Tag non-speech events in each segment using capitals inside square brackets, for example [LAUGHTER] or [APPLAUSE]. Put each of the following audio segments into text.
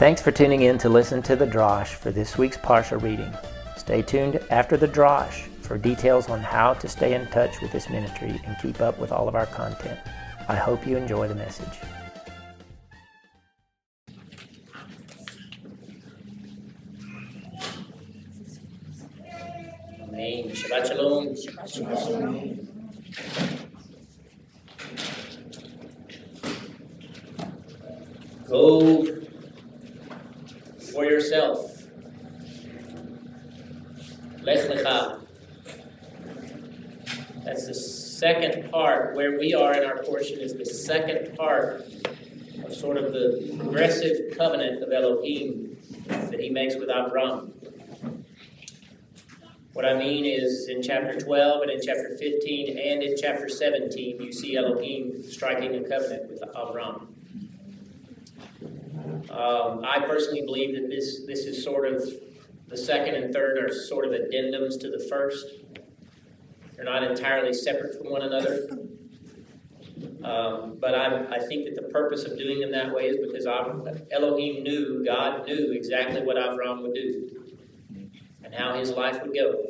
Thanks for tuning in to listen to the Drosh for this week's Parsha reading. Stay tuned after the Drosh for details on how to stay in touch with this ministry and keep up with all of our content. I hope you enjoy the message. Amen. Shabbat shalom. Shabbat shalom. Go for yourself. Lech lecha. That's the second part. Where we are in our portion is the second part of sort of the progressive covenant of Elohim that he makes with Abraham. What I mean is in chapter 12 and in chapter 15 and in chapter 17, you see Elohim striking a covenant with Abraham. Um, I personally believe that this, this is sort of the second and third are sort of addendums to the first. They're not entirely separate from one another. Um, but I, I think that the purpose of doing them that way is because Elohim knew, God knew exactly what Avram would do and how his life would go.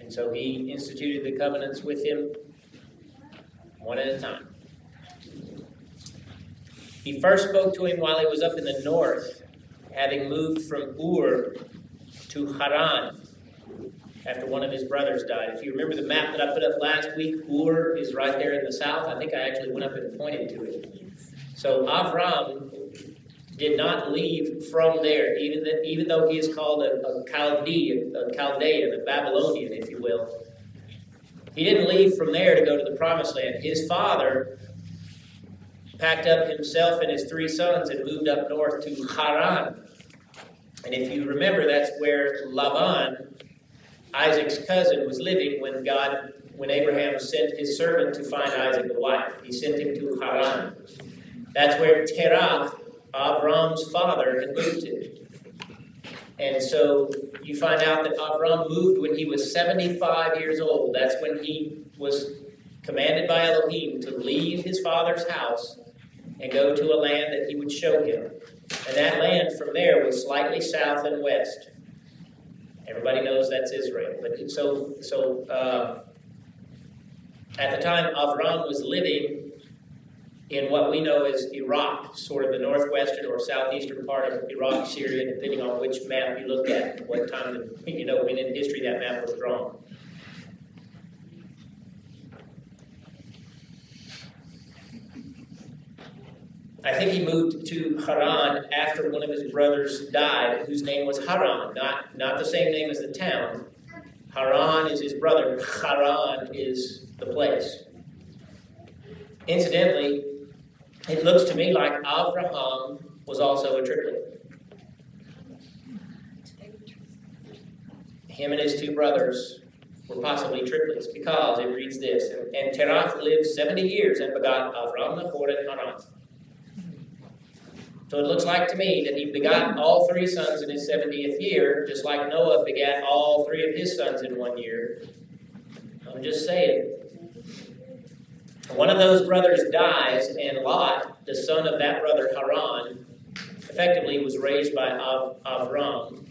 And so he instituted the covenants with him one at a time. He first spoke to him while he was up in the north, having moved from Ur to Haran after one of his brothers died. If you remember the map that I put up last week, Ur is right there in the south. I think I actually went up and pointed to it. So Avram did not leave from there, even, that, even though he is called a, a Chaldean, a Chaldean, a Babylonian, if you will. He didn't leave from there to go to the promised land. His father packed up himself and his three sons and moved up north to Haran. And if you remember, that's where Laban, Isaac's cousin, was living when God, when Abraham sent his servant to find Isaac a wife. He sent him to Haran. That's where Terah, Avram's father had moved to. And so you find out that Avram moved when he was 75 years old. That's when he was commanded by Elohim to leave his father's house and go to a land that he would show him. And that land from there was slightly south and west. Everybody knows that's Israel. But so, so uh, at the time, Avram was living in what we know as Iraq, sort of the northwestern or southeastern part of Iraq, Syria, depending on which map you look at, what time, you know, when in history that map was drawn. I think he moved to Haran after one of his brothers died, whose name was Haran, not, not the same name as the town. Haran is his brother, Haran is the place. Incidentally, it looks to me like Abraham was also a triplet. Him and his two brothers were possibly triplets because it reads this And Terach lived 70 years and begot Avram, Nahor, and Haran. So it looks like to me that he begot all three sons in his 70th year, just like Noah begat all three of his sons in one year. I'm just saying. One of those brothers dies, and Lot, the son of that brother Haran, effectively was raised by Av- Avram.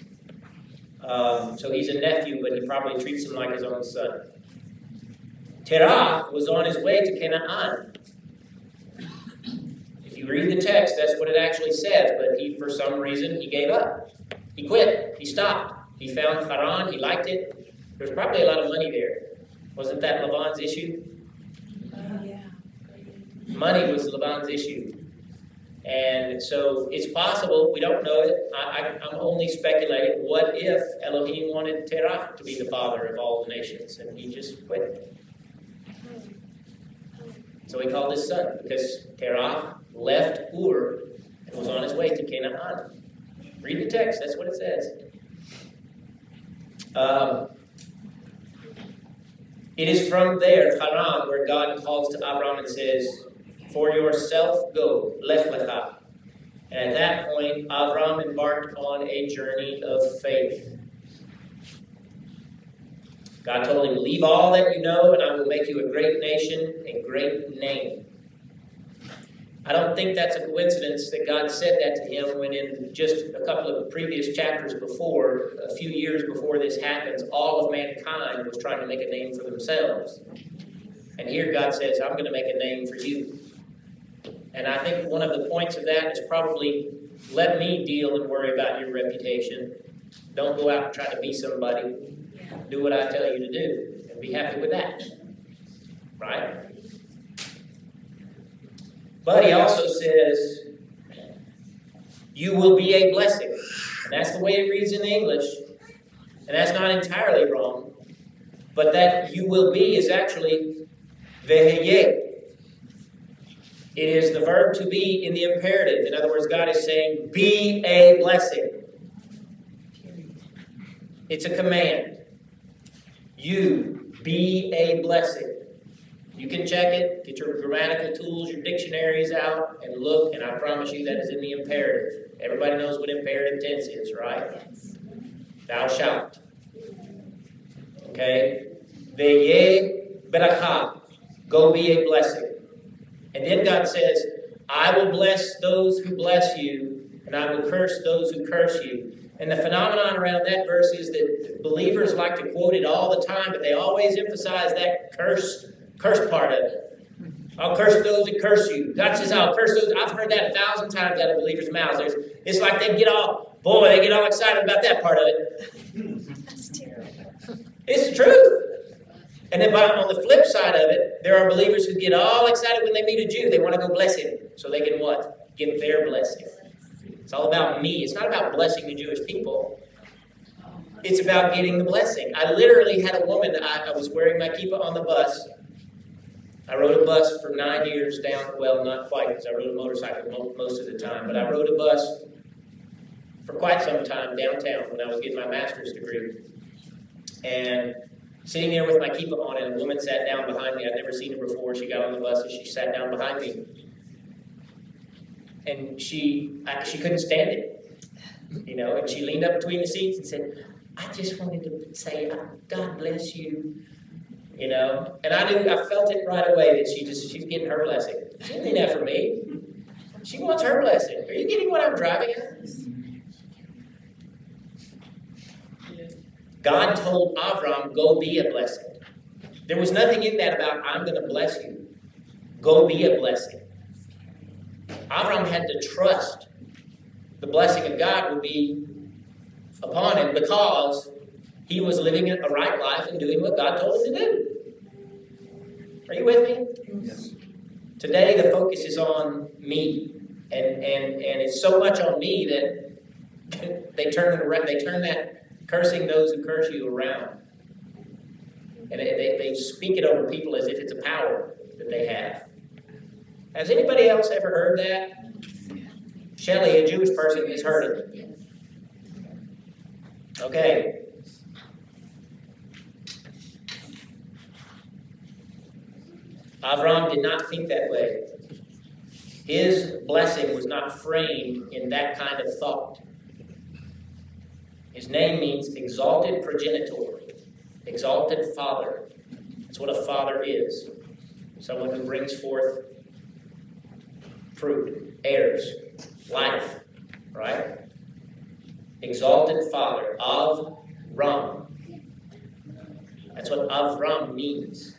Um, so he's a nephew, but he probably treats him like his own son. Terah was on his way to Canaan. You read the text, that's what it actually says, but he, for some reason, he gave up. He quit. He stopped. He found Haran. He liked it. There's probably a lot of money there. Wasn't that Laban's issue? Yeah. Money was Laban's issue. And so it's possible, we don't know it. I, am only speculating. What if Elohim wanted Terah to be the father of all the nations and he just quit? So he called his son because Terah left Ur and was on his way to Canaan. Read the text, that's what it says. Um, it is from there, Haran, where God calls to Abraham and says, for yourself go, lech lecha. And at that point, Avram embarked on a journey of faith. God told him, Leave all that you know, and I will make you a great nation, and great name. I don't think that's a coincidence that God said that to him when, in just a couple of previous chapters before, a few years before this happens, all of mankind was trying to make a name for themselves. And here God says, I'm going to make a name for you. And I think one of the points of that is probably let me deal and worry about your reputation. Don't go out and try to be somebody. Do what I tell you to do and be happy with that. Right? But he also says, You will be a blessing. And that's the way it reads in English. And that's not entirely wrong. But that you will be is actually veheye. It is the verb to be in the imperative. In other words, God is saying, Be a blessing. It's a command. You be a blessing. You can check it, get your grammatical tools, your dictionaries out, and look, and I promise you that is in the imperative. Everybody knows what imperative tense is, right? Yes. Thou shalt. Okay? Veye beracha. Go be a blessing. And then God says, I will bless those who bless you, and I will curse those who curse you. And the phenomenon around that verse is that believers like to quote it all the time, but they always emphasize that curse curse part of it. I'll curse those that curse you. God says, I'll curse those. I've heard that a thousand times out of believers' mouths. There's, it's like they get all, boy, they get all excited about that part of it. That's terrible. It's the truth. And then by, on the flip side of it, there are believers who get all excited when they meet a Jew. They want to go bless him so they can what? Get their blessing. It's all about me. It's not about blessing the Jewish people. It's about getting the blessing. I literally had a woman, I, I was wearing my kippah on the bus, I rode a bus for nine years down, well, not quite because I rode a motorcycle most of the time, but I rode a bus for quite some time downtown when I was getting my master's degree. And sitting there with my kippah on, and a woman sat down behind me. I'd never seen her before. She got on the bus and she sat down behind me. And she, I, she couldn't stand it, you know, and she leaned up between the seats and said, I just wanted to say, uh, God bless you you know. And I knew, I felt it right away that she just, she's getting her blessing. She didn't that for me. She wants her blessing. Are you getting what I'm driving at? God told Avram, go be a blessing. There was nothing in that about, I'm going to bless you. Go be a blessing. Avram had to trust the blessing of God would be upon him because he was living a right life and doing what God told him to do. Are you with me? Yes. Today the focus is on me. And, and, and it's so much on me that [LAUGHS] they turn it around, they turn that cursing those who curse you around. And they, they speak it over people as if it's a power that they have. Has anybody else ever heard that? Shelley, a Jewish person, has heard it. Okay. Avram did not think that way. His blessing was not framed in that kind of thought. His name means exalted progenitor, exalted father. That's what a father is someone who brings forth fruit, heirs, life, right? Exalted father of Ram. That's what Avram means.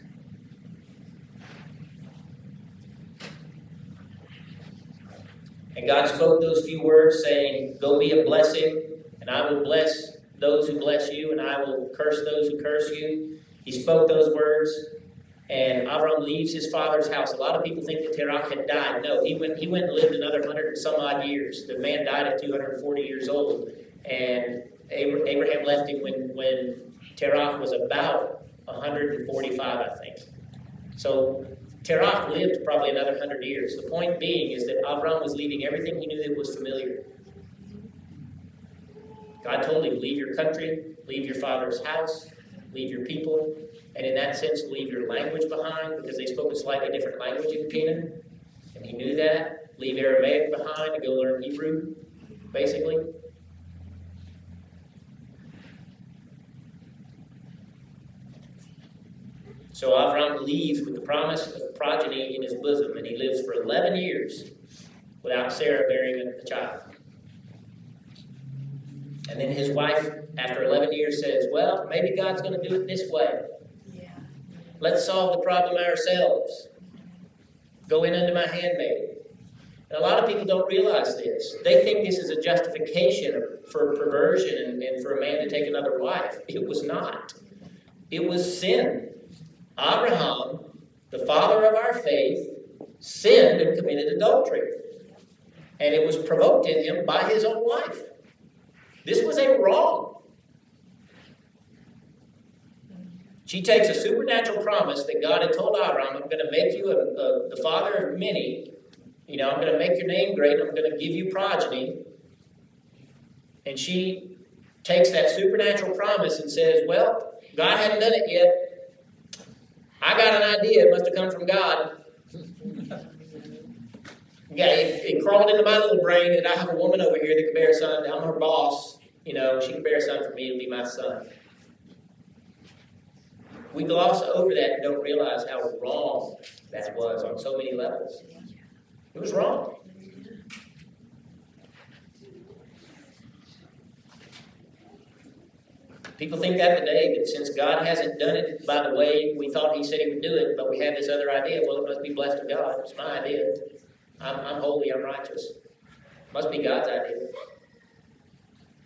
And God spoke those few words, saying, Go be a blessing, and I will bless those who bless you, and I will curse those who curse you. He spoke those words, and Avram leaves his father's house. A lot of people think that Terach had died. No, he went, he went and lived another hundred and some odd years. The man died at 240 years old, and Abraham left him when, when Terach was about 145, I think. So Terach lived probably another 100 years. The point being is that Avram was leaving everything he knew that was familiar. God told him, leave your country, leave your father's house, leave your people, and in that sense, leave your language behind because they spoke a slightly different language in Canaan, and he knew that. Leave Aramaic behind and go learn Hebrew, basically. So Avram leaves with the promise of progeny in his bosom, and he lives for 11 years without Sarah bearing a child. And then his wife, after 11 years, says, Well, maybe God's going to do it this way. Let's solve the problem ourselves. Go in unto my handmaid. And a lot of people don't realize this. They think this is a justification for perversion and, and for a man to take another wife. It was not. It was sin. Abraham, the father of our faith, sinned and committed adultery. And it was provoked in him by his own wife. This was a wrong. She takes a supernatural promise that God had told Abraham, I'm going to make you a, a, the father of many. You know, I'm going to make your name great. I'm going to give you progeny. And she takes that supernatural promise and says, Well, God hadn't done it yet. I got an idea. It must have come from God. [LAUGHS] Yeah, it, it, crawled into my little brain that I have a woman over here that can bear a son. I'm her boss. You know, she can bear a son for me and be my son. We gloss over that and don't realize how wrong that was on so many levels. It was wrong. People think that today, that since God hasn't done it by the way we thought He said He would do it, but we have this other idea, well, it must be blessed of God. It's my idea. I'm, I'm holy, I'm righteous. Must be God's idea.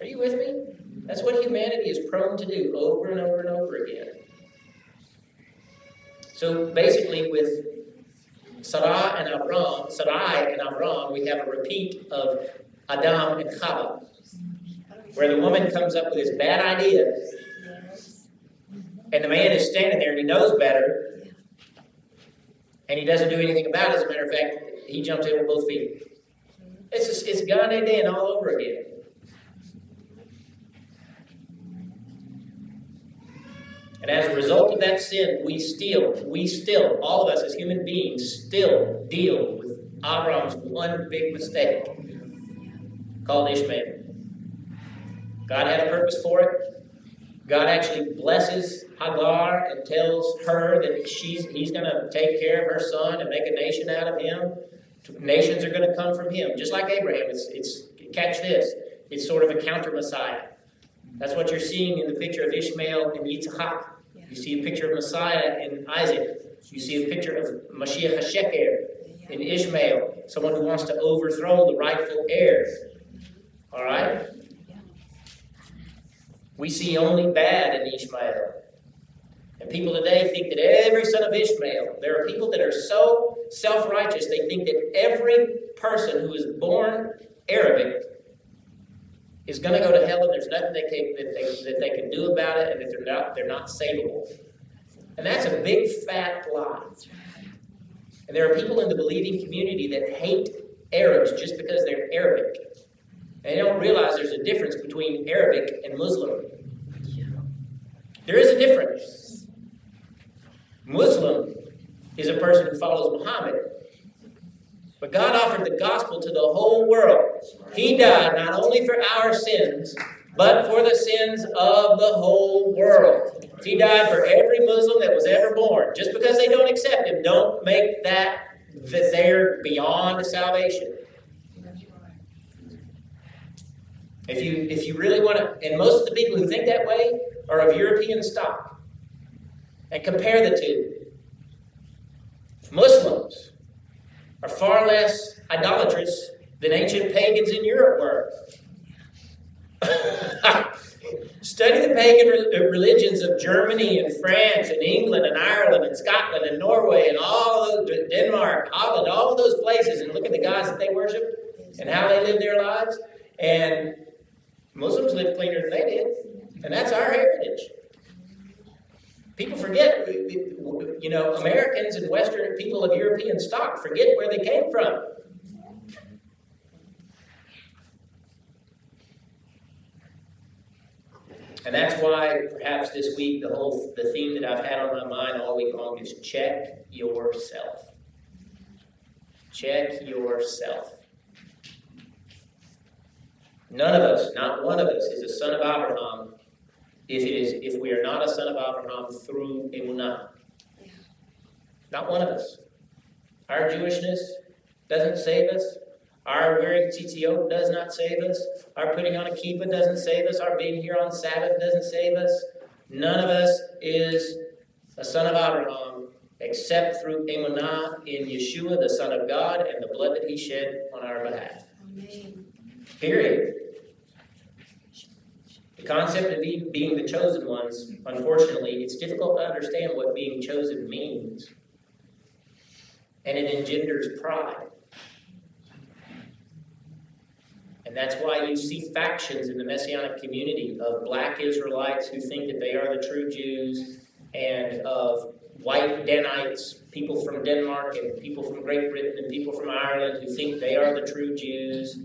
Are you with me? That's what humanity is prone to do over and over and over again. So basically, with Sarah and Avram, Sarai and Avram, we have a repeat of Adam and Chava, where the woman comes up with this bad idea, and the man is standing there and he knows better, and he doesn't do anything about it. As a matter of fact, he jumps in with both feet. It's just, it's Gan Eden all over again. And as a result of that sin, we still, we still, all of us as human beings, still deal with Avram's one big mistake called Ishmael. God had a purpose for it. God actually blesses Hagar and tells her that she's, he's going to take care of her son and make a nation out of him. Nations are going to come from him, just like Abraham. It's, it's catch this. It's sort of a counter Messiah. That's what you're seeing in the picture of Ishmael and Yitzhak. You see a picture of Messiah in Isaac. You see a picture of Mashiach HaSheker in Ishmael, someone who wants to overthrow the rightful heir. All right? We see only bad in Ishmael. And people today think that every son of Ishmael, there are people that are so self righteous, they think that every person who is born Arabic is going to go to hell and there's nothing they can, that, they, that they can do about it and that they're not, they're not savable. And that's a big fat lie. And there are people in the believing community that hate Arabs just because they're Arabic. And they don't realize there's a difference between Arabic and Muslim. There is a difference. Muslim is a person who follows Muhammad. But God offered the gospel to the whole world. He died not only for our sins, but for the sins of the whole world. He died for every Muslim that was ever born. Just because they don't accept him, don't make that that they're beyond salvation. If you if you really want to, and most of the people who think that way are of European stock. And compare the two. Muslims are far less idolatrous than ancient pagans in Europe were. [LAUGHS] Study the pagan uh, religions of Germany and France and England and Ireland and Scotland and Norway and all those, Denmark, Holland, all those places, and look at the gods that they worship and how they live their lives. And Muslims live cleaner than they did, and that's our heritage. People forget, you know, Americans and Western people of European stock forget where they came from. And that's why perhaps this week the whole the theme that I've had on my mind all week long is check yourself. Check yourself. None of us, not one of us, is a son of Abraham if it is if we are not a son of Abraham through emunah. Not one of us. Our Jewishness doesn't save us. Our wearing tzitzit does not save us. Our putting on a kippah doesn't save us. Our being here on Sabbath doesn't save us. None of us is a son of Abraham except through emunah in Yeshua, the Son of God, and the blood that He shed on our behalf. Amen. Period. Concept of being the chosen ones, unfortunately, it's difficult to understand what being chosen means. And it engenders pride. And that's why you see factions in the Messianic community of black Israelites who think that they are the true Jews, and of white Danites, people from Denmark, and people from Great Britain, and people from Ireland who think they are the true Jews.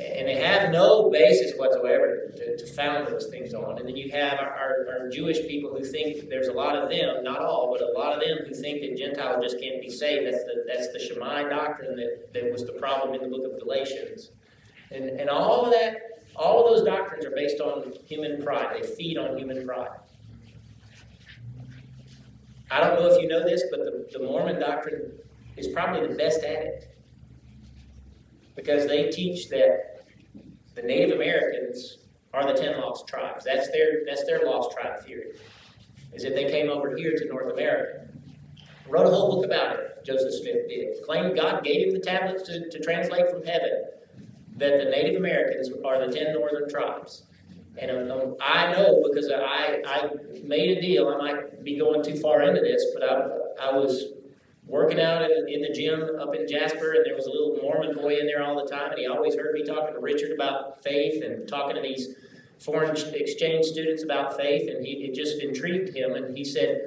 And they have no basis whatsoever to, to found those things on. And then you have our, our, our, Jewish people who think there's a lot of them, not all, but a lot of them who think that Gentiles just can't be saved. That's the, that's the Shammai doctrine that, that was the problem in the book of Galatians. And, and all of that, all of those doctrines are based on human pride. They feed on human pride. I don't know if you know this, but the, the Mormon doctrine is probably the best at it because they teach that the Native Americans are the ten lost tribes. That's their that's their lost tribe theory. Is that they came over here to North America. Wrote a whole book about it, Joseph Smith did. Claimed God gave him the tablets to, to translate from heaven that the Native Americans are the ten northern tribes. And um, I know because I, I made a deal. I might be going too far into this, but I, I was working out in, in the gym up in Jasper, and there was a little Mormon boy in there all the time, and he always heard me talking to Richard about faith and talking to these foreign exchange students about faith, and he, it just intrigued him. And he said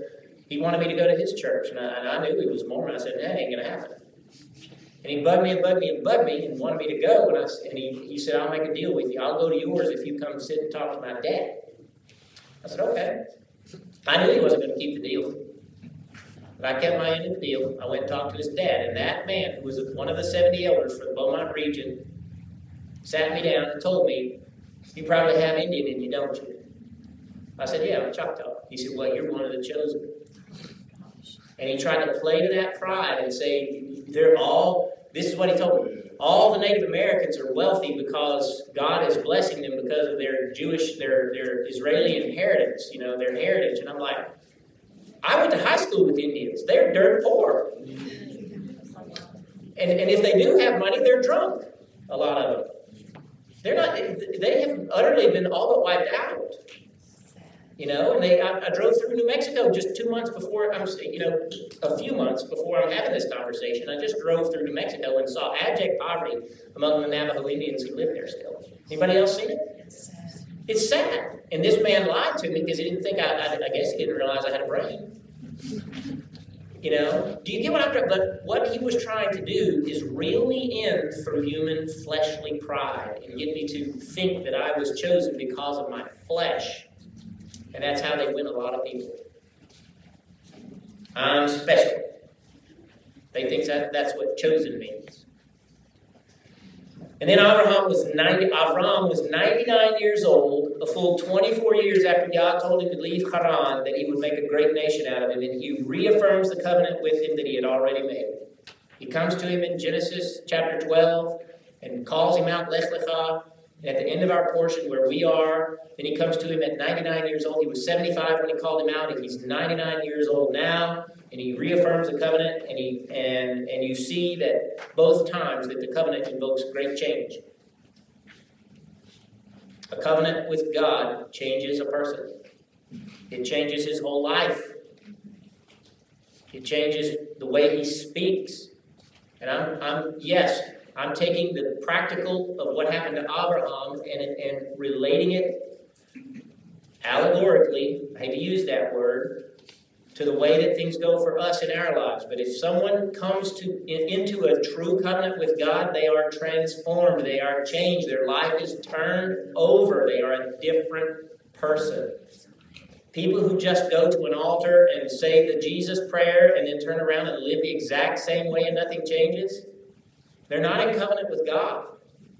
he wanted me to go to his church, and I, and I knew he was Mormon. I said, that ain't going to happen. And he bugged me and bugged me and bugged me and wanted me to go. And, I, and he, he said, I'll make a deal with you. I'll go to yours if you come sit and talk to my dad. I said, okay. I knew he wasn't going to keep the deal. But I kept my end of the deal. I went and talked to his dad, and that man, who was one of the 70 elders for the Beaumont region, sat me down and told me, You probably have Indian in you, don't you? I said, Yeah, I'm Choctaw. He said, Well, you're one of the chosen. And he tried to play to that pride and say, They're all, this is what he told me. All the Native Americans are wealthy because God is blessing them because of their Jewish, their, their Israeli inheritance, you know, their heritage. And I'm like, I went to high school with Indians. They're dirt poor. And, and if they do have money, they're drunk, a lot of them. They're not, they have utterly been all but wiped out. You know, and they, I, I, drove through New Mexico just two months before I'm, you know, a few months before I'm having this conversation. I just drove through New Mexico and saw abject poverty among the Navajo Indians who live there still. Anybody else seen it? It's sad. And this man lied to me because he didn't think I, I, I guess he didn't realize I had a brain. You know, do you get what I'm trying? But what he was trying to do is reel me in through human fleshly pride and get me to think that I was chosen because of my flesh. And that's how they win a lot of people. I'm special. They think that that's what chosen means. And then Abraham was 90, Avram was 99 years old, a full 24 years after God told him to leave Haran, that he would make a great nation out of him. And he reaffirms the covenant with him that he had already made. He comes to him in Genesis chapter 12 and calls him out, Lech Lecha. At the end of our portion where we are, then he comes to him at 99 years old. He was 75 when he called him out, and he's 99 years old now and he reaffirms the covenant, and he and and you see that both times that the covenant invokes great change. A covenant with God changes a person. It changes his whole life. It changes the way he speaks. And I'm, I'm yes, I'm taking the practical of what happened to Abraham and, and relating it allegorically. I hate to use that word, to the way that things go for us in our lives. But if someone comes to in, into a true covenant with God, they are transformed, they are changed, their life is turned over, they are a different person. People who just go to an altar and say the Jesus prayer and then turn around and live the exact same way and nothing changes, they're not in covenant with God.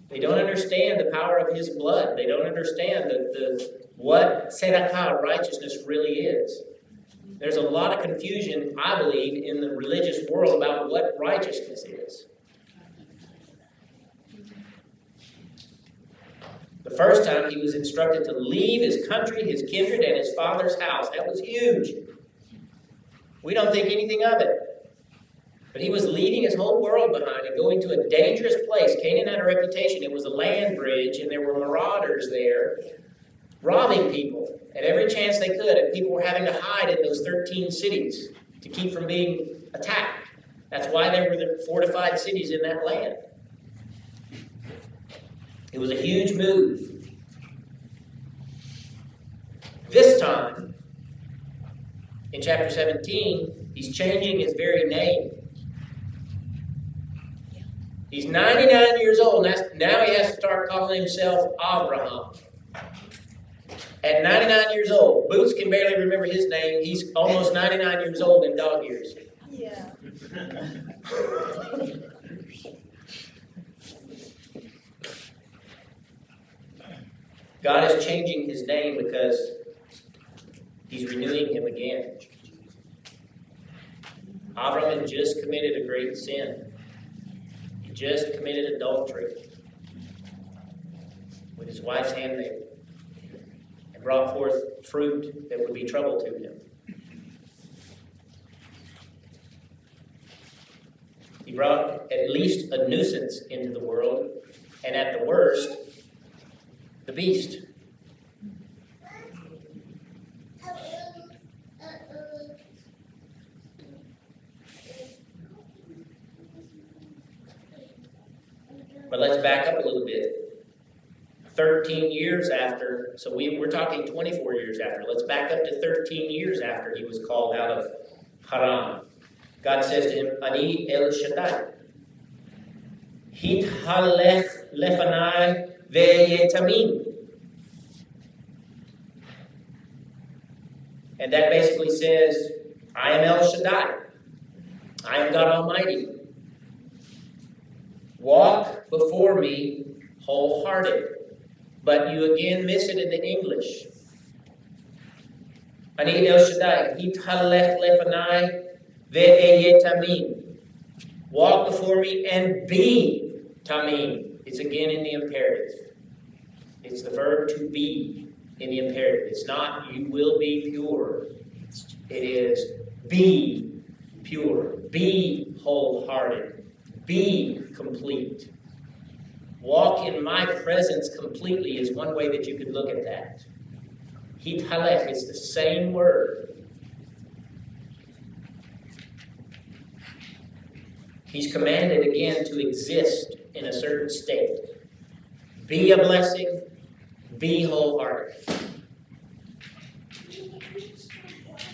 They don't understand the power of His blood. They don't understand the, the what tzedakah, righteousness, really is. There's a lot of confusion, I believe, in the religious world about what righteousness is. The first time he was instructed to leave his country, his kindred, and his father's house. That was huge. We don't think anything of it. But he was leaving his whole world behind and going to a dangerous place. Canaan had a reputation. It was a land bridge, and there were marauders there robbing people at every chance they could. And people were having to hide in those 13 cities to keep from being attacked. That's why there were the fortified cities in that land. It was a huge move. This time, in chapter 17, he's changing his very name. He's 99 years old. Now he has to start calling himself Abraham. At 99 years old, Boots can barely remember his name. He's almost 99 years old in dog years. Yeah. God is changing his name because he's renewing him again. Avram had just committed a great sin. Just committed adultery with his wife's handmaid and brought forth fruit that would be trouble to him. He brought at least a nuisance into the world, and at the worst, the beast. But let's back up a little bit. 13 years after, so we, we're talking 24 years after. Let's back up to 13 years after he was called out of Haran. God says to him, Ani El Shaddai. Hit halech lefanai ve'yetamim. And that basically says, I am El Shaddai. I am God Almighty. Walk before me wholehearted. But you again miss it in the English. Ani El Shaddai. Hitalech lefanai ve'eyetamim. Walk before me and be tamim. It's again in the imperative. It's the verb to be in the imperative. It's not you will be pure. It is be pure. Be wholehearted. Be complete. Walk in my presence completely is one way that you could look at that. Hitalech is the same word. He's commanded again to exist in a certain state. Be a blessing, be wholehearted.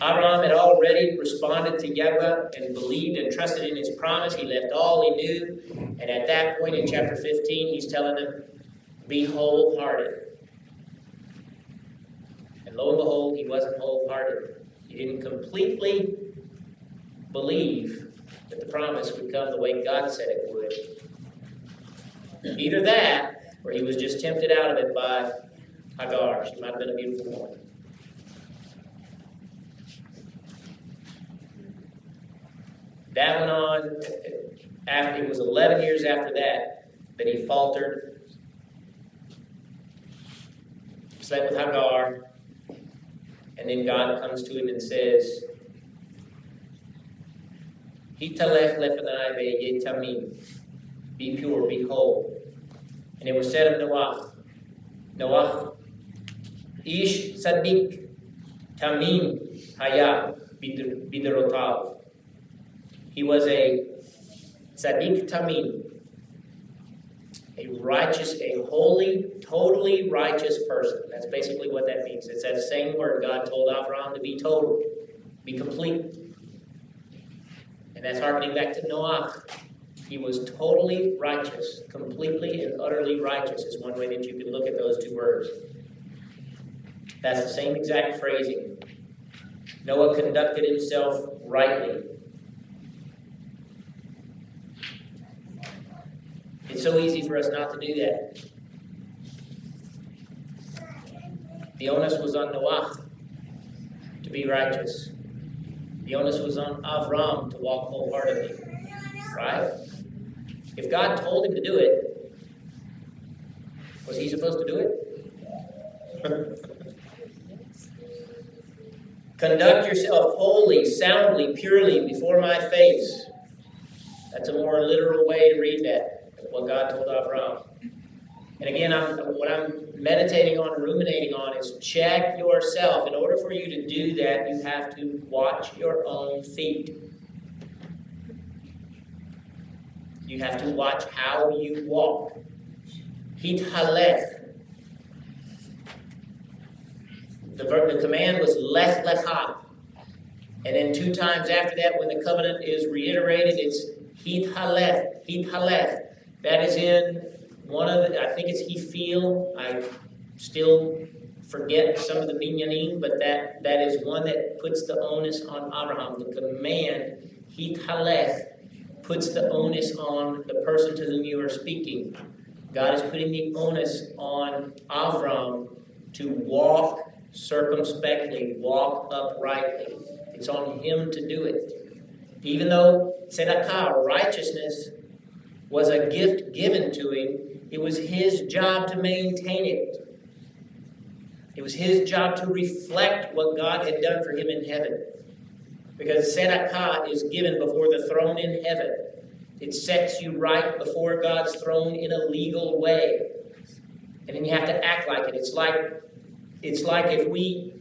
Abraham had already responded to Yahweh and believed and trusted in his promise. He left all he knew. And at that point in chapter 15, he's telling them, Be wholehearted. And lo and behold, he wasn't wholehearted. He didn't completely believe that the promise would come the way God said it would. Either that, or he was just tempted out of it by Hagar. She might have been a beautiful woman. That went on. After it was 11 years after that that he faltered, slept with Hagar, and then God comes to him and says. Be pure, be whole. And it was said of Noah, Noah, Ish Sadik Tamim Haya Biderotav. He was a Sadik Tamim, a righteous, a holy, totally righteous person. That's basically what that means. It's that same word God told Abraham to be total, be complete. And that's harkening back to Noah. He was totally righteous, completely and utterly righteous, is one way that you can look at those two words. That's the same exact phrasing. Noah conducted himself rightly. It's so easy for us not to do that. The onus was on Noah to be righteous. The onus was on Avram to walk wholeheartedly. Right? If God told him to do it, was he supposed to do it? [LAUGHS] Conduct yourself wholly, soundly, purely before my face. That's a more literal way to read that, what God told Abraham. And again, I'm, what I'm meditating on and ruminating on is check yourself. In order for you to do that, you have to watch your own feet. You have to watch how you walk. Hithalech. The, the command was lech lecha. And then two times after that, when the covenant is reiterated, it's hithalech, hithalech. That is in one of the, I think it's hifil. I still forget some of the binyanim, but that, that is one that puts the onus on Abraham. The command, hithalech, puts the onus on the person to whom you are speaking. God is putting the onus on Avram to walk circumspectly, walk uprightly. It's on him to do it. Even though tzedakah, righteousness, was a gift given to him, it was his job to maintain it. It was his job to reflect what God had done for him in heaven. Because tzedakah is given before the throne in heaven. It sets you right before God's throne in a legal way. And then you have to act like it. It's like it's like if we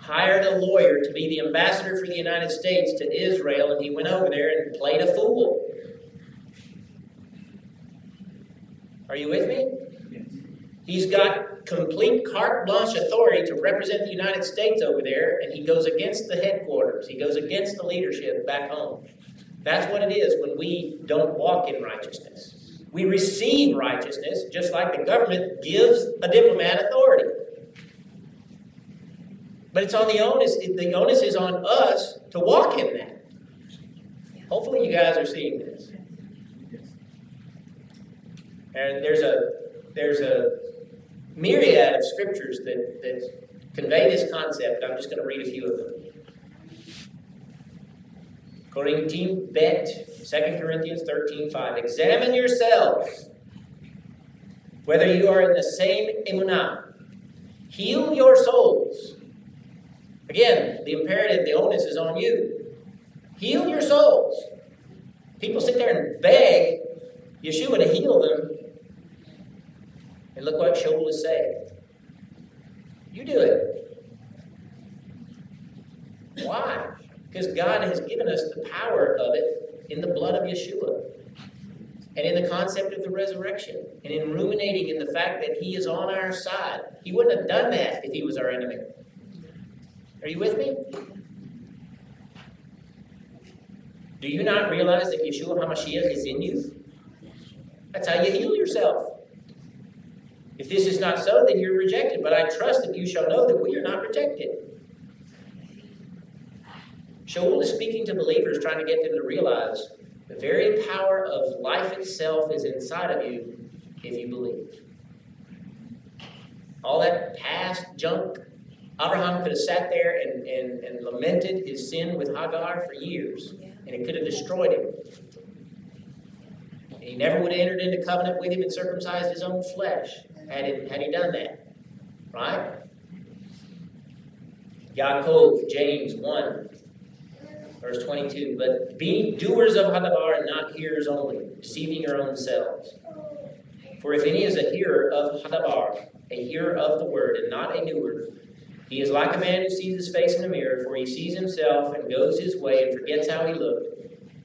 hired a lawyer to be the ambassador for the United States to Israel and he went over there and played a fool. Are you with me? He's got complete carte blanche authority to represent the United States over there, and he goes against the headquarters. He goes against the leadership back home. That's what it is when we don't walk in righteousness. We receive righteousness just like the government gives a diplomat authority. But it's on the onus, the onus is on us to walk in that. Hopefully, you guys are seeing this. And there's a there's a myriad of scriptures that, that convey this concept. I'm just going to read a few of them. Corinthians bet, 2 Corinthians 13, 5. Examine yourselves whether you are in the same emunah. Heal your souls. Again, the imperative, the onus is on you. Heal your souls. People sit there and beg Yeshua to heal them. And look what Shaul is saying. You do it. Why? Because God has given us the power of it in the blood of Yeshua. And in the concept of the resurrection. And in ruminating in the fact that He is on our side. He wouldn't have done that if He was our enemy. Are you with me? Do you not realize that Yeshua HaMashiach is in you? That's how you heal yourself. If this is not so, then you're rejected. But I trust that you shall know that we are not rejected. Shaul is speaking to believers, trying to get them to realize the very power of life itself is inside of you if you believe. All that past junk, Abraham could have sat there and, and, and lamented his sin with Hagar for years, and it could have destroyed him. And he never would have entered into covenant with him and circumcised his own flesh had, it, had he done that. Right? Yaakov, James 1, verse 22. But be doers of Hadabar and not hearers only, deceiving your own selves. For if any is a hearer of Hadabar, a hearer of the word, and not a doer, he is like a man who sees his face in a mirror, for he sees himself and goes his way and forgets how he looked.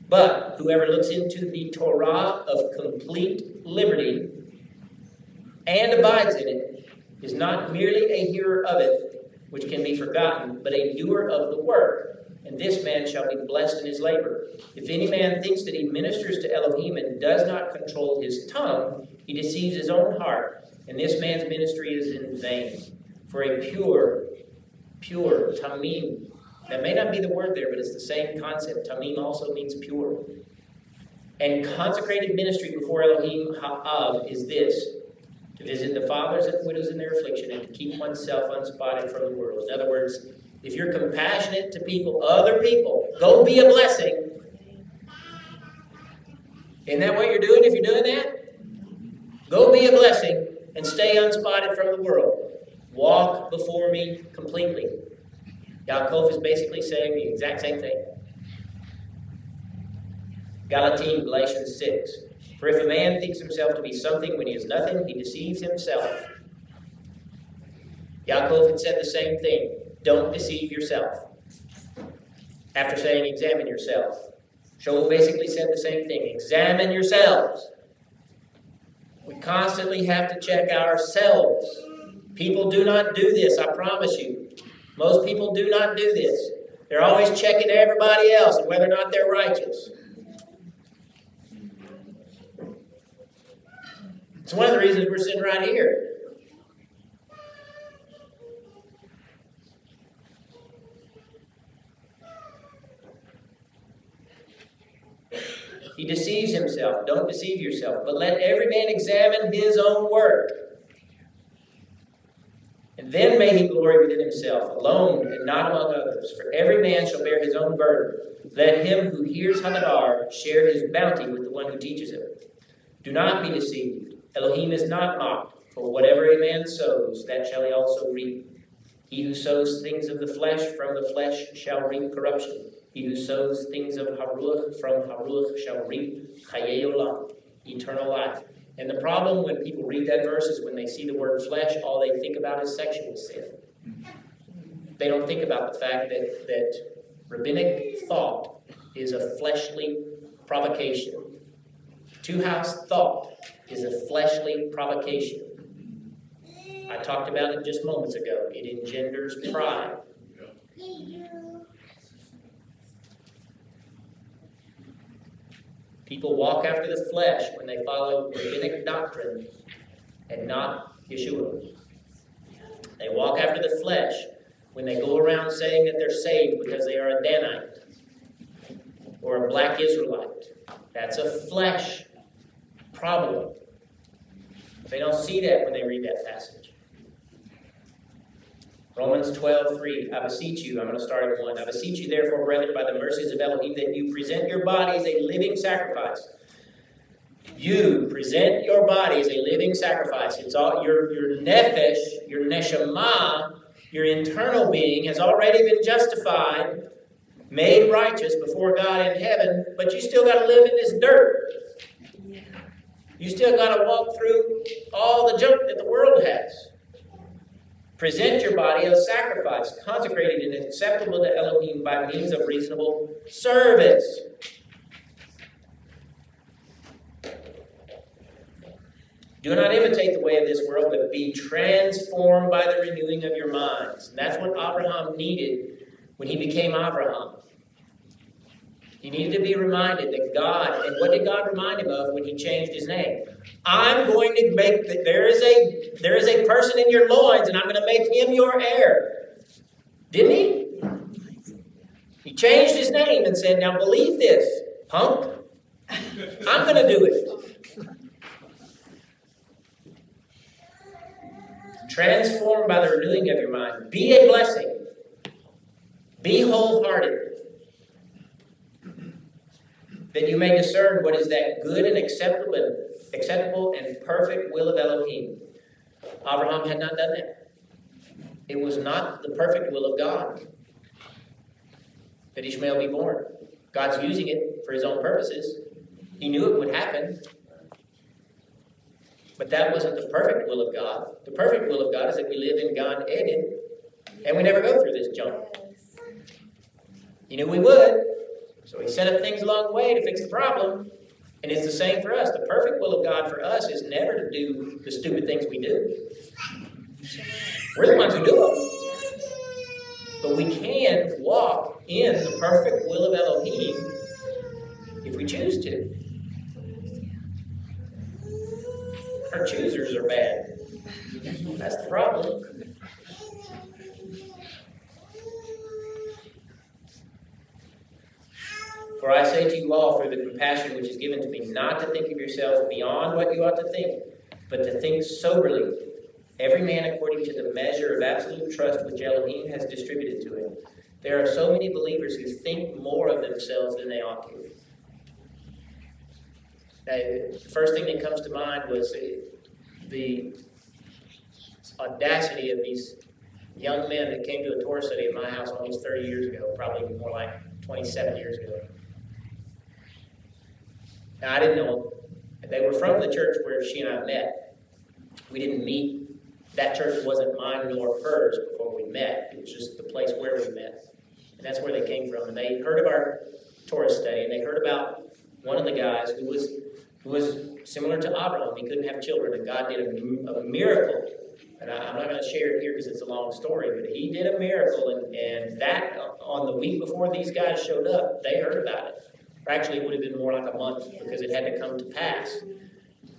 But whoever looks into the Torah of complete liberty and abides in it is not merely a hearer of it, which can be forgotten, but a doer of the work. And this man shall be blessed in his labor. If any man thinks that he ministers to Elohim and does not control his tongue, he deceives his own heart, and this man's ministry is in vain. For a pure, pure, tamim, that may not be the word there, but it's the same concept. Tamim also means pure. And consecrated ministry before Elohim Ha'av is this to visit the fathers and widows in their affliction, and to keep oneself unspotted from the world. In other words, if you're compassionate to people, other people, go be a blessing. Isn't that what you're doing if you're doing that? Go be a blessing and stay unspotted from the world. Walk before me completely. Yaakov is basically saying the exact same thing. Galatine, Galatians 6. For if a man thinks himself to be something when he is nothing, he deceives himself. Yaakov had said the same thing. Don't deceive yourself. After saying, examine yourself. Shaul basically said the same thing. Examine yourselves. We constantly have to check ourselves. People do not do this, I promise you. Most people do not do this. They're always checking everybody else and whether or not they're righteous. It's one of the reasons we're sitting right here. He deceives himself. Don't deceive yourself. But let every man examine his own work. And then may he glory within himself, alone and not among others. For every man shall bear his own burden. Let him who hears Hamadar share his bounty with the one who teaches him. Do not be deceived. Elohim is not mocked. For whatever a man sows, that shall he also reap. He who sows things of the flesh, from the flesh shall reap corruption. He who sows things of Haruach from Haruach shall reap Olam, eternal life. And the problem when people read that verse is when they see the word flesh, all they think about is sexual sin. They don't think about the fact that, that rabbinic thought is a fleshly provocation. Two house thought is a fleshly provocation. I talked about it just moments ago. It engenders pride. People walk after the flesh when they follow rabbinic doctrine and not Yeshua. They walk after the flesh when they go around saying that they're saved because they are a Danite or a black Israelite. That's a flesh problem. They don't see that when they read that passage. Romans 12, 3. I beseech you, I'm going to start at 1. I beseech you, therefore, brethren, by the mercies of Elohim, that you present your bodies a living sacrifice. You present your body as a living sacrifice. It's all your, your nephesh, your neshama, your internal being has already been justified, made righteous before God in heaven, but you still got to live in this dirt. You still got to walk through all the junk that the world has. Present your body as sacrifice, consecrated and acceptable to Elohim by means of reasonable service. Do not imitate the way of this world, but be transformed by the renewing of your minds. And that's what Abraham needed when he became Abraham. He needed to be reminded that God, and what did God remind him of when he changed his name? I'm going to make that there is a there is a person in your loins, and I'm going to make him your heir. Didn't he? He changed his name and said, Now believe this, punk. I'm going to do it. Transformed by the renewing of your mind. Be a blessing. Be wholehearted that you may discern what is that good and acceptable, and acceptable and perfect will of Elohim. Abraham had not done that. It was not the perfect will of God that Ishmael be born. God's using it for his own purposes. He knew it would happen. But that wasn't the perfect will of God. The perfect will of God is that we live in Gan Eden and we never go through this junk. You knew we would, so he set up things along the way to fix the problem. And it's the same for us. The perfect will of God for us is never to do the stupid things we do. We're the ones who do them. But we can walk in the perfect will of Elohim if we choose to. Our choosers are bad. That's the problem. For I say to you all, through the compassion which is given to me, not to think of yourselves beyond what you ought to think, but to think soberly, every man according to the measure of absolute trust which Elohim has distributed to him. There are so many believers who think more of themselves than they ought to. Now, the first thing that comes to mind was the audacity of these young men that came to a Torah study at my house almost 30 years ago, probably more like 27 years ago. Now, I didn't know they were from the church where she and I met. We didn't meet. That church wasn't mine nor hers before we met. It was just the place where we met. And that's where they came from. And they heard of our Torah study, and they heard about one of the guys who was who was similar to Abraham. He couldn't have children, and God did a, a miracle. And I, am not going to share it here because it's a long story, but he did a miracle, and, and that on the week before these guys showed up, they heard about it. Or actually, it would have been more like a month because it had to come to pass.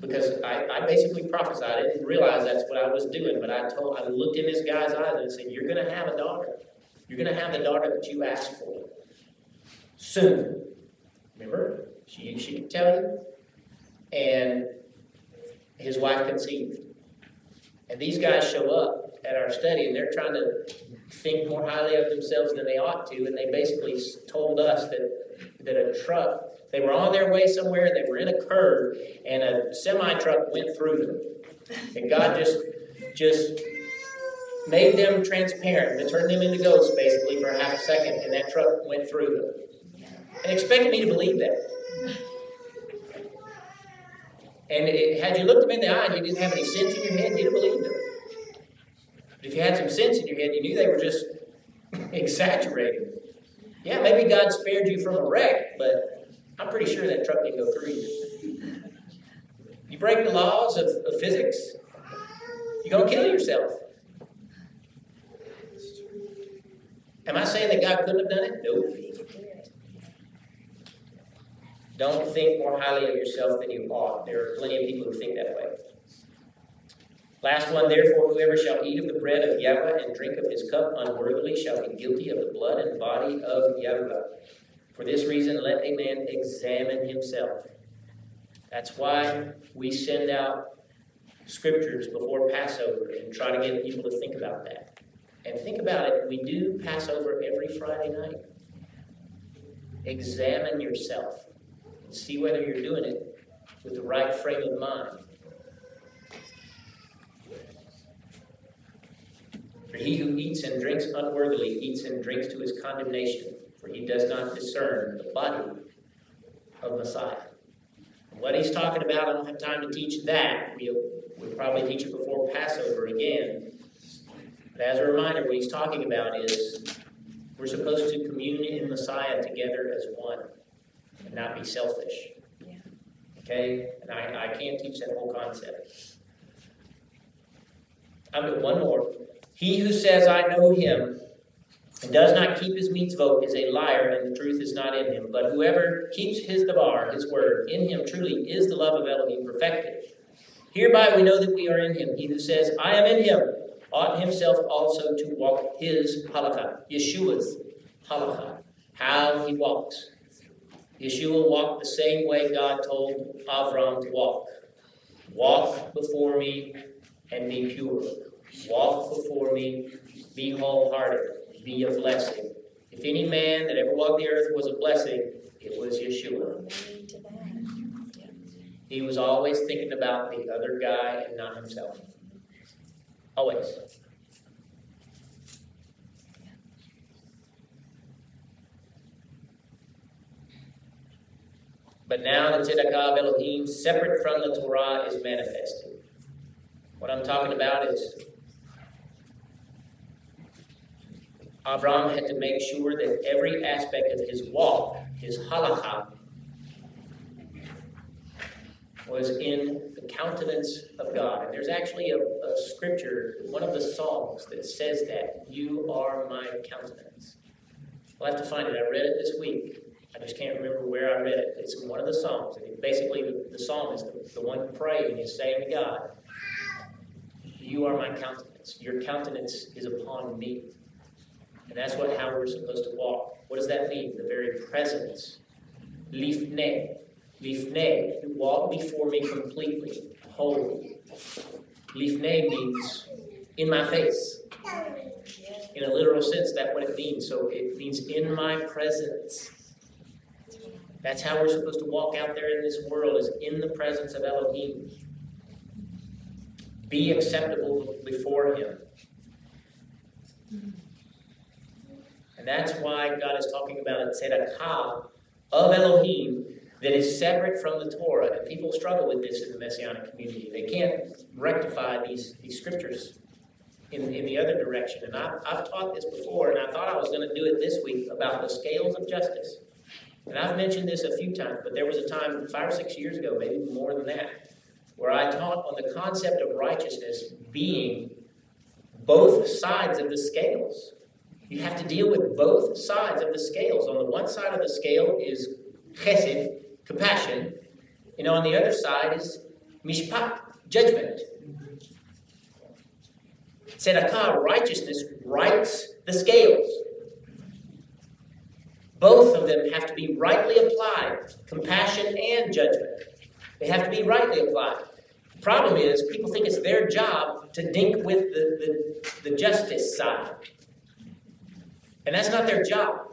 Because I, I basically prophesied. I didn't realize that's what I was doing, but I told, I looked in this guy's eyes and said, "You're going to have a daughter. You're going to have the daughter that you asked for soon." Remember, she she could tell you, and his wife conceived. And these guys show up at our study and they're trying to think more highly of themselves than they ought to. And they basically told us that, that a truck, they were on their way somewhere, they were in a curve, and a semi truck went through them. And God just, just made them transparent and turned them into ghosts basically for a half a second, and that truck went through them. And expected me to believe that. And it, had you looked them in the eye and you didn't have any sense in your head, you'd have believed them. But if you had some sense in your head, you knew they were just [LAUGHS] exaggerating. Yeah, maybe God spared you from a wreck, but I'm pretty sure that truck didn't go through you. You break the laws of, of physics, you're going to kill yourself. Am I saying that God couldn't have done it? No. Don't think more highly of yourself than you ought. There are plenty of people who think that way. Last one, therefore, whoever shall eat of the bread of Yahweh and drink of his cup unworthily shall be guilty of the blood and body of Yahweh. For this reason, let a man examine himself. That's why we send out scriptures before Passover and try to get people to think about that. And think about it, we do Passover every Friday night. Examine yourself and see whether you're doing it with the right frame of mind. For he who eats and drinks unworthily eats and drinks to his condemnation, for he does not discern the body of Messiah. And what he's talking about, I don't have time to teach that. We'll, we'll probably teach it before Passover again. But as a reminder, what he's talking about is we're supposed to commune in Messiah together as one and not be selfish. Yeah. Okay? And I, I can't teach that whole concept. I'm doing one more. He who says, I know him, and does not keep his mitzvot is a liar, and the truth is not in him. But whoever keeps his davar, his word, in him truly is the love of Elohim perfected. Hereby we know that we are in him. He who says, I am in him, ought himself also to walk his halakha, Yeshua's halakha, how he walks. Yeshua walked the same way God told Avram to walk. Walk before me and be pure. Walk before me, be wholehearted, be a blessing. If any man that ever walked the earth was a blessing, it was Yeshua. He was always thinking about the other guy and not himself. Always. But now the Tzedakah of Elohim, separate from the Torah, is manifested. What I'm talking about is Avram had to make sure that every aspect of his walk, his halakha, was in the countenance of God. And there's actually a, a, scripture, one of the Psalms, that says that you are my countenance. I'll have to find it. I read it this week. I just can't remember where I read it. It's in one of the Psalms. And basically, the, the psalmist, the, the one praying, is saying to God, You are my countenance. Your countenance is upon me. And that's what how we're supposed to walk. What does that mean? The very presence. Lifne. Lifne. You walk before me completely, wholly. Lifnei means in my face. In a literal sense, that's what it means. So it means in my presence. That's how we're supposed to walk out there in this world, is in the presence of Elohim. Be acceptable before Him. That's why God is talking about a tzedakah of Elohim that is separate from the Torah. And people struggle with this in the Messianic community. They can't rectify these, these scriptures in, in the other direction. And I've, I've taught this before, and I thought I was going to do it this week about the scales of justice. And I've mentioned this a few times, but there was a time five or six years ago, maybe more than that, where I taught on the concept of righteousness being both sides of the scales. You have to deal with both sides of the scales. On the one side of the scale is chesed, compassion, and on the other side is mishpat, judgment. Tzedakah, righteousness, rights the scales. Both of them have to be rightly applied compassion and judgment. They have to be rightly applied. The problem is, people think it's their job to dink with the, the, the justice side. And that's not their job.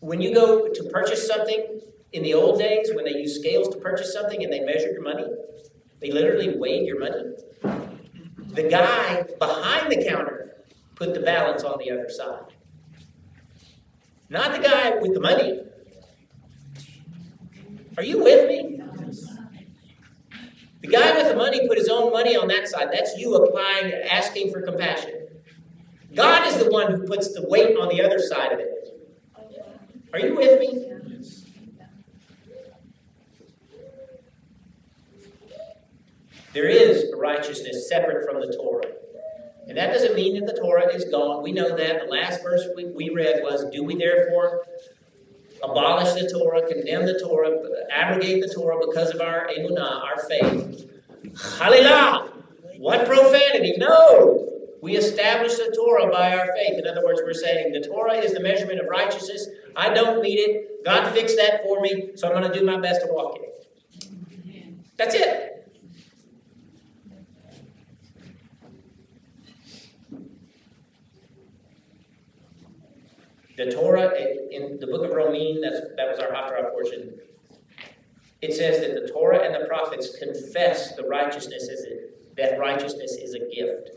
When you go to purchase something, in the old days, when they used scales to purchase something and they measured your money, they literally weighed your money. The guy behind the counter put the balance on the other side. Not the guy with the money. Are you with me? The guy with the money put his own money on that side. That's you applying, asking for compassion. God is the one who puts the weight on the other side of it. Are you with me? There is a righteousness separate from the Torah. And that doesn't mean that the Torah is gone. We know that. The last verse we, we read was Do we therefore abolish the Torah, condemn the Torah, abrogate the Torah because of our emunah, our faith? Hallelujah! What profanity? No! We establish the Torah by our faith. In other words, we're saying the Torah is the measurement of righteousness. I don't need it. God fixed that for me, so I'm going to do my best to walk in it. That's it. The Torah in the book of Romine, that's, that was our Haftarah portion. It says that the Torah and the prophets confess the righteousness is that righteousness is a gift.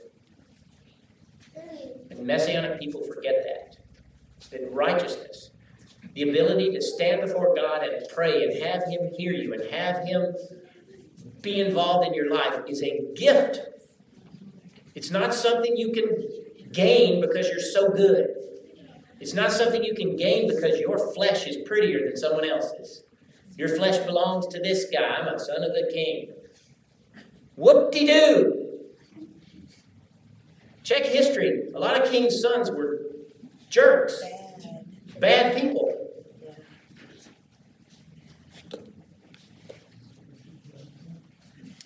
And Messianic people forget that. That righteousness, the ability to stand before God and pray and have Him hear you and have Him be involved in your life is a gift. It's not something you can gain because you're so good. It's not something you can gain because your flesh is prettier than someone else's. Your flesh belongs to this guy. I'm a son of the king. Whoop de doo. Check history. A lot of kings' sons were jerks, bad people.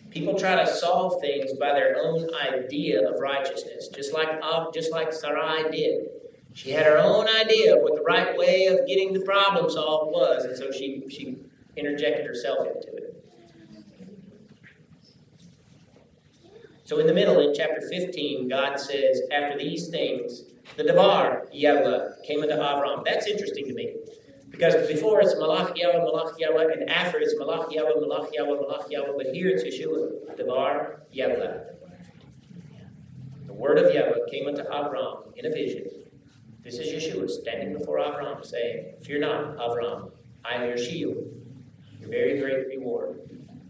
People try to solve things by their own idea of righteousness, just like uh, just like Sarai did. She had her own idea of what the right way of getting the problem solved was, and so she, she interjected herself into it. So in the middle, in chapter 15, God says, after these things, the Devar, Yahweh, came unto Avram. That's interesting to me. Because before it's Malach Yahweh, Malach Yahweh, and after it's Malach Yahweh, Malach Yahweh, Malach Yahweh, but here it's Yeshua, Devar, Yahweh. The word of Yahweh came unto Avram in a vision this is Yeshua standing before Avram saying, Fear not, Avram, I am your shield, your very great reward.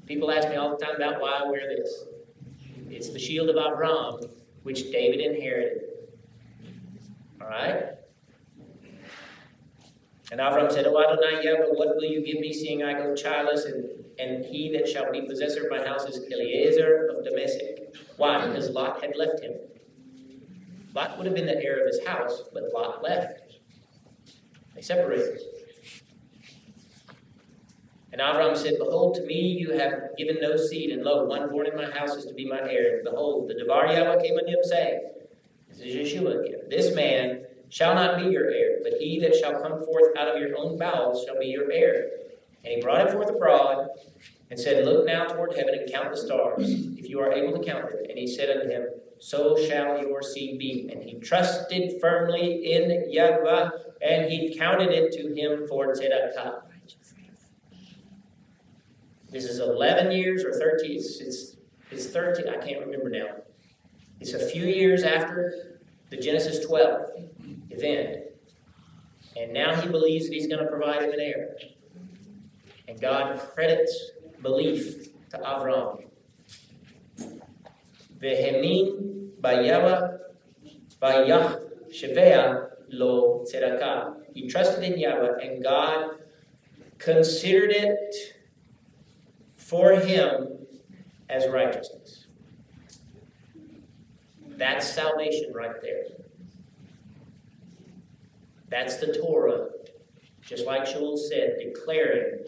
People ask me all the time about why I wear this. It's the shield of Avram, which David inherited. All right? And Avram said, Oh Adonai Yahweh, what will you give me, seeing I go childless, and, and he that shall be possessor of my house is Eliezer of Damascus? Why? Because Lot had left him. Lot would have been the heir of his house, but Lot left. They separated. And Avram said, Behold, to me you have given no seed, and lo, one born in my house is to be my heir. Behold, the Devar Yahweh came unto him, saying, This is Yeshua again. This man shall not be your heir, but he that shall come forth out of your own bowels shall be your heir. And he brought him forth abroad, and said, Look now toward heaven and count the stars, if you are able to count them. And he said unto him, So shall your seed be. And he trusted firmly in Yahweh, and he counted it to him for tzedakah. This is 11 years or 13, it's, it's, it's 13, I can't remember now. It's a few years after the Genesis 12 event. And now he believes that he's going to provide him an heir. And God credits belief to Avram. Vehemin bayawa bayach shevea lo tzedakah. He trusted in Yahweh, and God considered it for him as righteousness. That's salvation right there. That's the Torah, just like Shaul said, declaring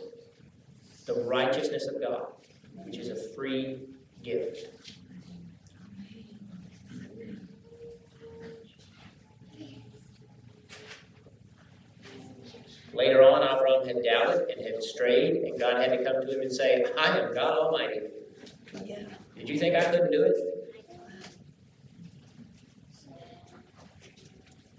the righteousness of God, which is a free gift. Later on, Avram had doubted and had strayed, and God had to come to him and say, I am God Almighty. Yeah. Did you think I couldn't do it?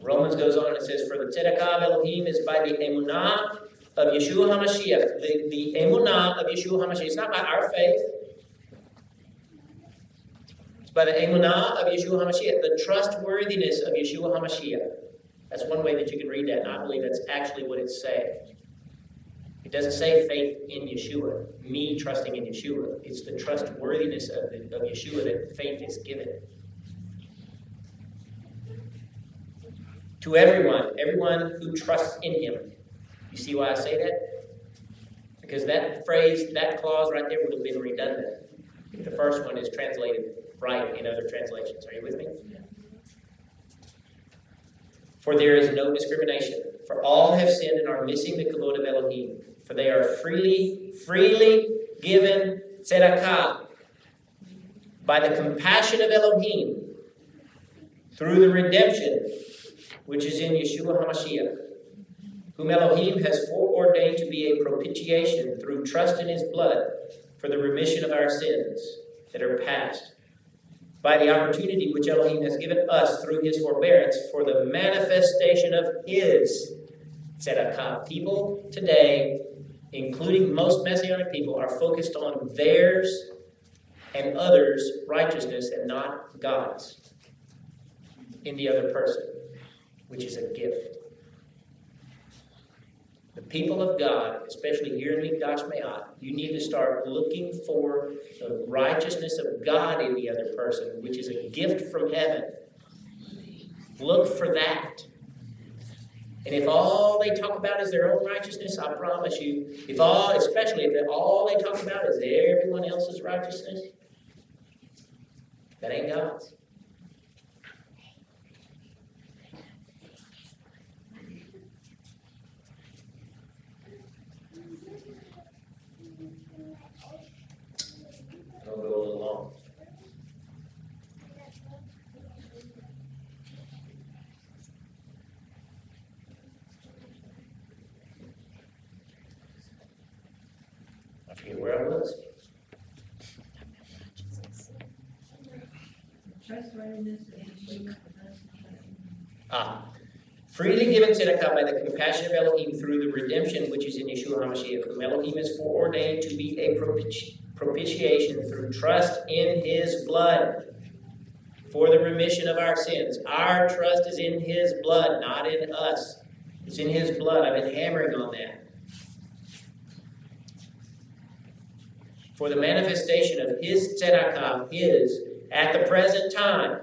Romans goes on and says, For the tzedakah of Elohim is by the emunah of Yeshua HaMashiach. The, the emunah of Yeshua HaMashiach. It's not by our faith. It's by the emunah of Yeshua HaMashiach. The trustworthiness of Yeshua HaMashiach. That's one way that you can read that, and I believe that's actually what it's saying. It doesn't say faith in Yeshua, me trusting in Yeshua. It's the trustworthiness of, the, of Yeshua that faith is given. To everyone, everyone who trusts in Him. You see why I say that? Because that phrase, that clause right there would have been redundant the first one is translated right in other translations. Are you with me? For there is no discrimination. For all have sinned and are missing the kavod of Elohim. For they are freely, freely given tzedakah by the compassion of Elohim through the redemption which is in Yeshua HaMashiach, whom Elohim has foreordained to be a propitiation through trust in his blood for the remission of our sins that are past by the opportunity which Elohim has given us through his forbearance for the manifestation of his tzedakah. People today, including most messianic people, are focused on theirs and others' righteousness and not God's in the other person, which is a gift. The people of God, especially here in Mikdash Meh'at, you need to start looking for the righteousness of God in the other person, which is a gift from heaven. Look for that. And if all they talk about is their own righteousness, I promise you, if all, especially if all they talk about is everyone else's righteousness, that ain't God's. Ah. Freely given tzedakah by the compassion of Elohim through the redemption which is in Yeshua HaMashiach, whom Elohim is foreordained to be a propiti- propitiation through trust in his blood for the remission of our sins. Our trust is in his blood, not in us. It's in his blood. I've been hammering on that. For the manifestation of his tzedakah, his, at the present time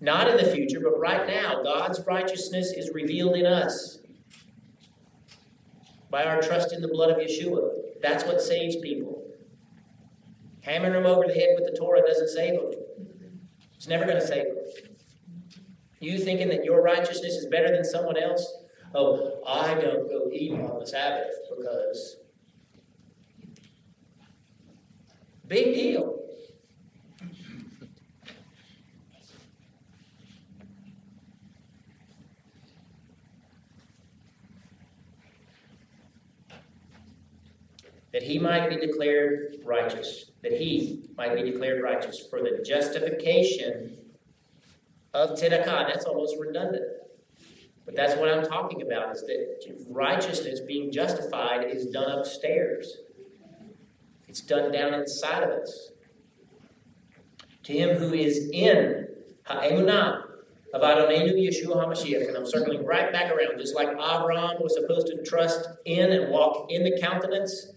not in the future, but right now, God's righteousness is revealed in us by our trust in the blood of Yeshua. That's what saves people. Hammering them over the head with the Torah doesn't save them. It's never going to save them. You thinking that your righteousness is better than someone else? Oh, I don't go eat on the Sabbath because. Big deal. He might be declared righteous, that he might be declared righteous for the justification of tzedakah. That's almost redundant. But that's what I'm talking about, is that righteousness, being justified, is done upstairs. It's done down inside of us. To him who is in ha'emunah of Adonenu Yeshua HaMashiach. And I'm circling right back around, just like Abraham was supposed to trust in and walk in the countenance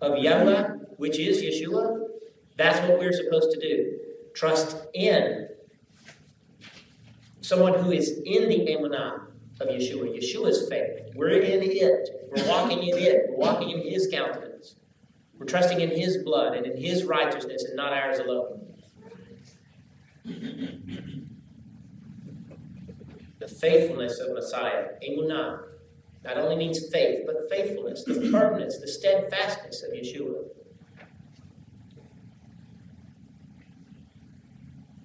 of Yahweh, which is Yeshua. That's what we're supposed to do. Trust in someone who is in the emunah of Yeshua. Yeshua's faith. We're in it. We're walking in it. We're walking in His countenance. We're trusting in His blood and in His righteousness and not ours alone. The faithfulness of Messiah, emunah, not only means faith, but faithfulness, the firmness, the steadfastness of Yeshua.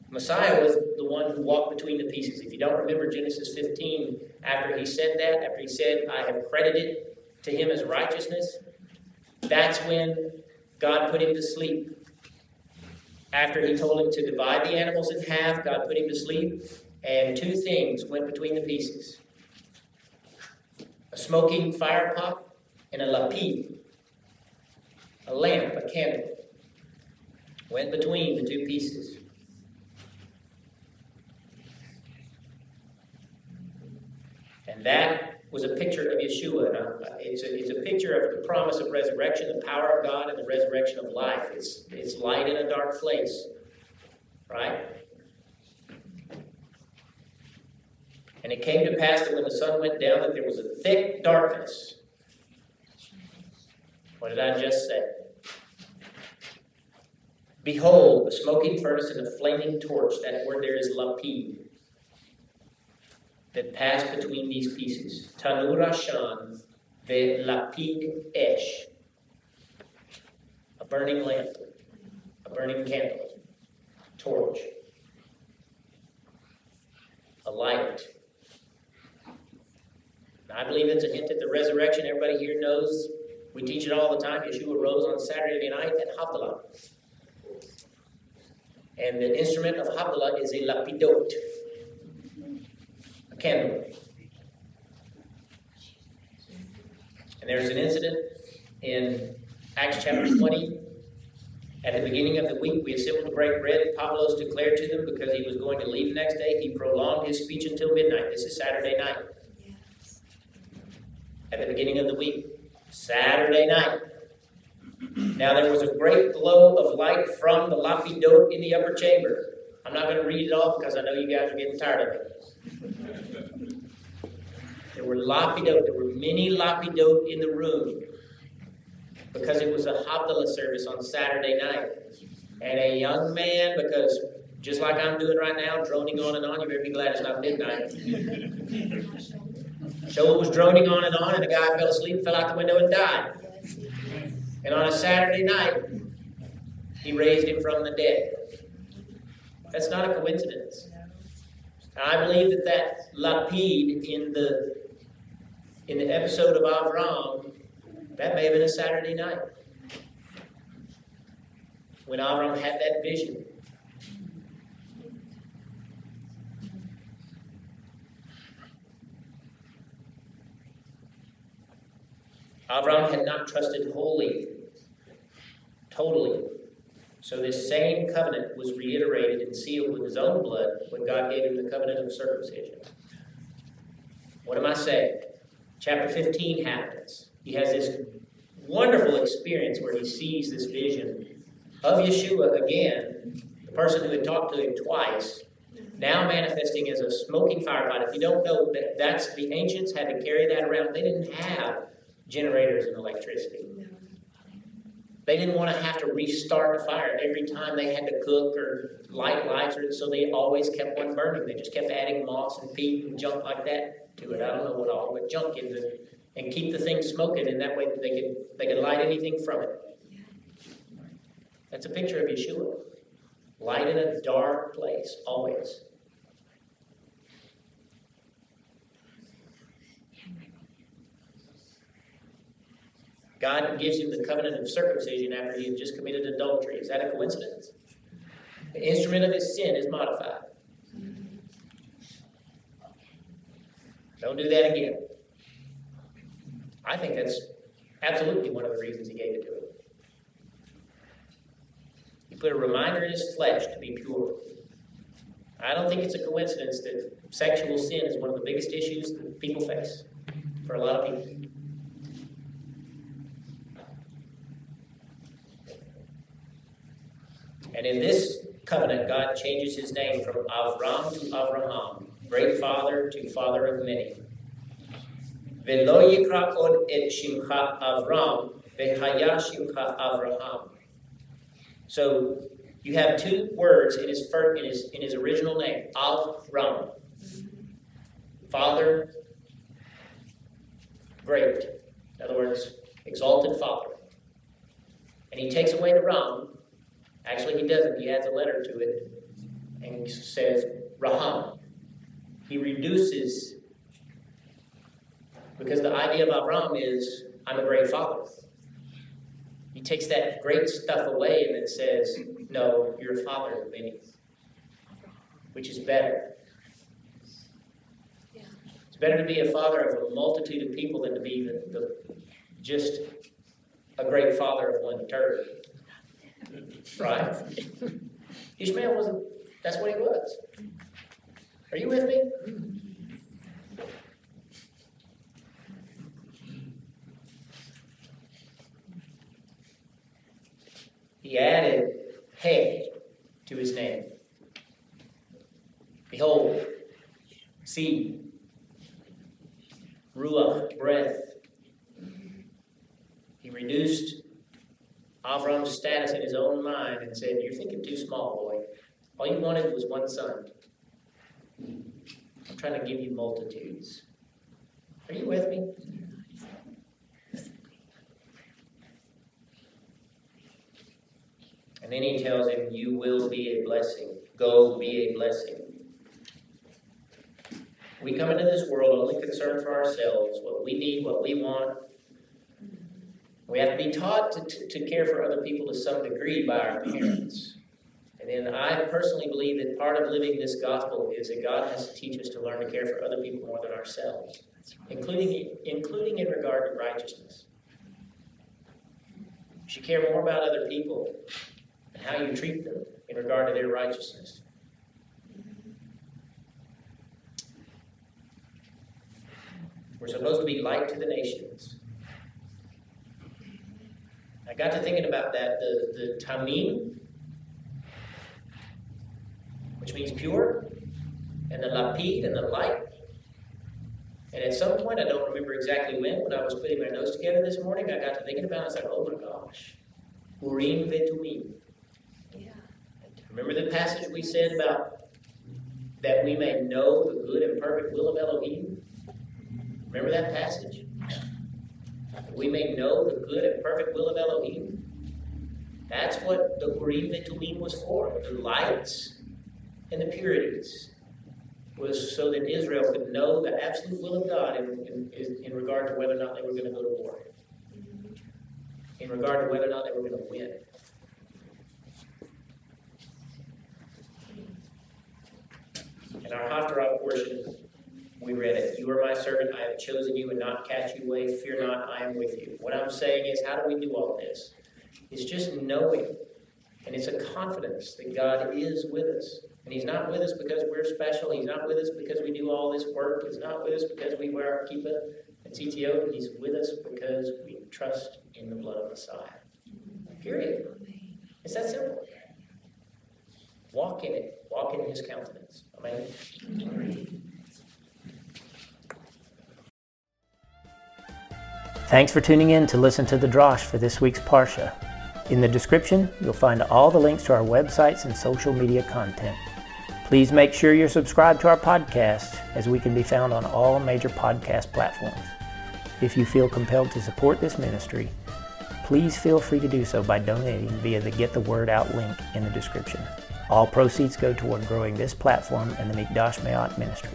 Messiah was the one who walked between the pieces. If you don't remember Genesis 15, after he said that, after he said, I have credited to him as righteousness, that's when God put him to sleep. After he told him to divide the animals in half, God put him to sleep, and two things went between the pieces a smoking fire pot and a lapid, a lamp, a candle, went between the two pieces. And that was a picture of Yeshua. It's a, it's a picture of the promise of resurrection, the power of God, and the resurrection of life. It's, it's light in a dark place, right? And it came to pass that when the sun went down, that there was a thick darkness. What did I just say? Behold, a smoking furnace and a flaming torch. That word there is lapid that passed between these pieces. Tanur Ashan ve lapid esh. A burning lamp, a burning candle, torch, a light. I believe it's a hint at the resurrection. Everybody here knows we teach it all the time. Yeshua rose on Saturday night at Havdalah. And the instrument of Havdalah is a lapidot a candle. And there's an incident in Acts chapter 20. At the beginning of the week, we assembled to break bread. Pablos declared to them because he was going to leave the next day. He prolonged his speech until midnight. This is Saturday night. At the beginning of the week, Saturday night. Now there was a great glow of light from the lapidot in the upper chamber. I'm not going to read it all because I know you guys are getting tired of it. There were lapidot, there were many lapidot in the room because it was a Havdalah service on Saturday night. And a young man, because just like I'm doing right now, droning on and on, you better be glad it's not midnight. [LAUGHS] Shaul was droning on and on, and the guy fell asleep, fell out the window, and died. And on a Saturday night, he raised him from the dead. That's not a coincidence. I believe that that lapid in the in the episode of Avram, that may have been a Saturday night when Avram had that vision. Avram had not trusted wholly, totally so this same covenant was reiterated and sealed with his own blood when God gave him the covenant of circumcision. What am I saying? Chapter 15 happens. He has this wonderful experience where he sees this vision of Yeshua again, the person who had talked to him twice, now manifesting as a smoking fire pot. If you don't know that that's the ancients had to carry that around. They didn't have generators and electricity. They didn't want to have to restart a fire every time they had to cook or light lights, or so they always kept one burning. They just kept adding moss and peat and junk like that to it. I don't know what all, but junk into it, and keep the thing smoking, and that way they could they could light anything from it. That's a picture of Yeshua. Light in a dark place, always. God gives him the covenant of circumcision after he had just committed adultery. Is that a coincidence? The instrument of his sin is modified. Don't do that again. I think that's absolutely one of the reasons he gave it to him. He put a reminder in his flesh to be pure. I don't think it's a coincidence that sexual sin is one of the biggest issues that people face for a lot of people. And in this covenant, God changes his name from Avram to Avraham, great father to father of many. Velo yikra od et shimcha Avram, vehaya shimcha Avraham. So you have two words in his first, in his in his original name, Avram. Father, great. In other words, exalted father. And he takes away the Ram, Actually, he doesn't. He adds a letter to it and says Raham. He reduces, because the idea of Avram is, I'm a great father. He takes that great stuff away and then says, No, you're a father of many, which is better. It's better to be a father of a multitude of people than to be the, the just a great father of one turd. Right? Ishmael wasn't, that's what he was. Are you with me? He added He to his name. Behold, see, Ruach, breath. He reduced Avram's status in his own mind and said, You're thinking too small, boy. All you wanted was one son. I'm trying to give you multitudes. Are you with me? And then he tells him, You will be a blessing. Go be a blessing. We come into this world only concerned for ourselves, what we need, what we want, we have to be taught to, to, to care for other people to some degree by our parents. And then I personally believe that part of living this gospel is that God has to teach us to learn to care for other people more than ourselves, including, including in regard to righteousness. You should care more about other people and how you treat them in regard to their righteousness. We're supposed to be light to the nations. I got to thinking about that, the, the tamim, which means pure, and the lapid and the light. And at some point, I don't remember exactly when, when I was putting my notes together this morning, I got to thinking about it. I was like, oh my gosh, Urim vetumim. Yeah. Remember the passage we said about that we may know the good and perfect will of Elohim? Remember that passage? We may know the good and perfect will of Elohim. That's what the Urim Tumim was for. The lights and the purities was so that Israel could know the absolute will of God in, in, in regard to whether or not they were going to go to war, in regard to whether or not they were going to win. In our Haftarah portion, we read it. You are my servant. I have chosen you and not cast you away. Fear not, I am with you. What I'm saying is, how do we do all this? It's just knowing, and it's a confidence that God is with us. And He's not with us because we're special. He's not with us because we do all this work. He's not with us because we wear our kippah and TTO. He's with us because we trust in the blood of Messiah. Period. It's that simple. Walk in it. Walk in His countenance. Amen. Thanks for tuning in to listen to the Drosh for this week's Parsha. In the description, you'll find all the links to our websites and social media content. Please make sure you're subscribed to our podcast, as we can be found on all major podcast platforms. If you feel compelled to support this ministry, please feel free to do so by donating via the Get the Word Out link in the description. All proceeds go toward growing this platform and the Mikdash Meh'at ministry.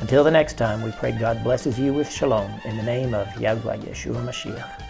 Until the next time, we pray God blesses you with shalom in the name of Yahweh Yeshua Mashiach.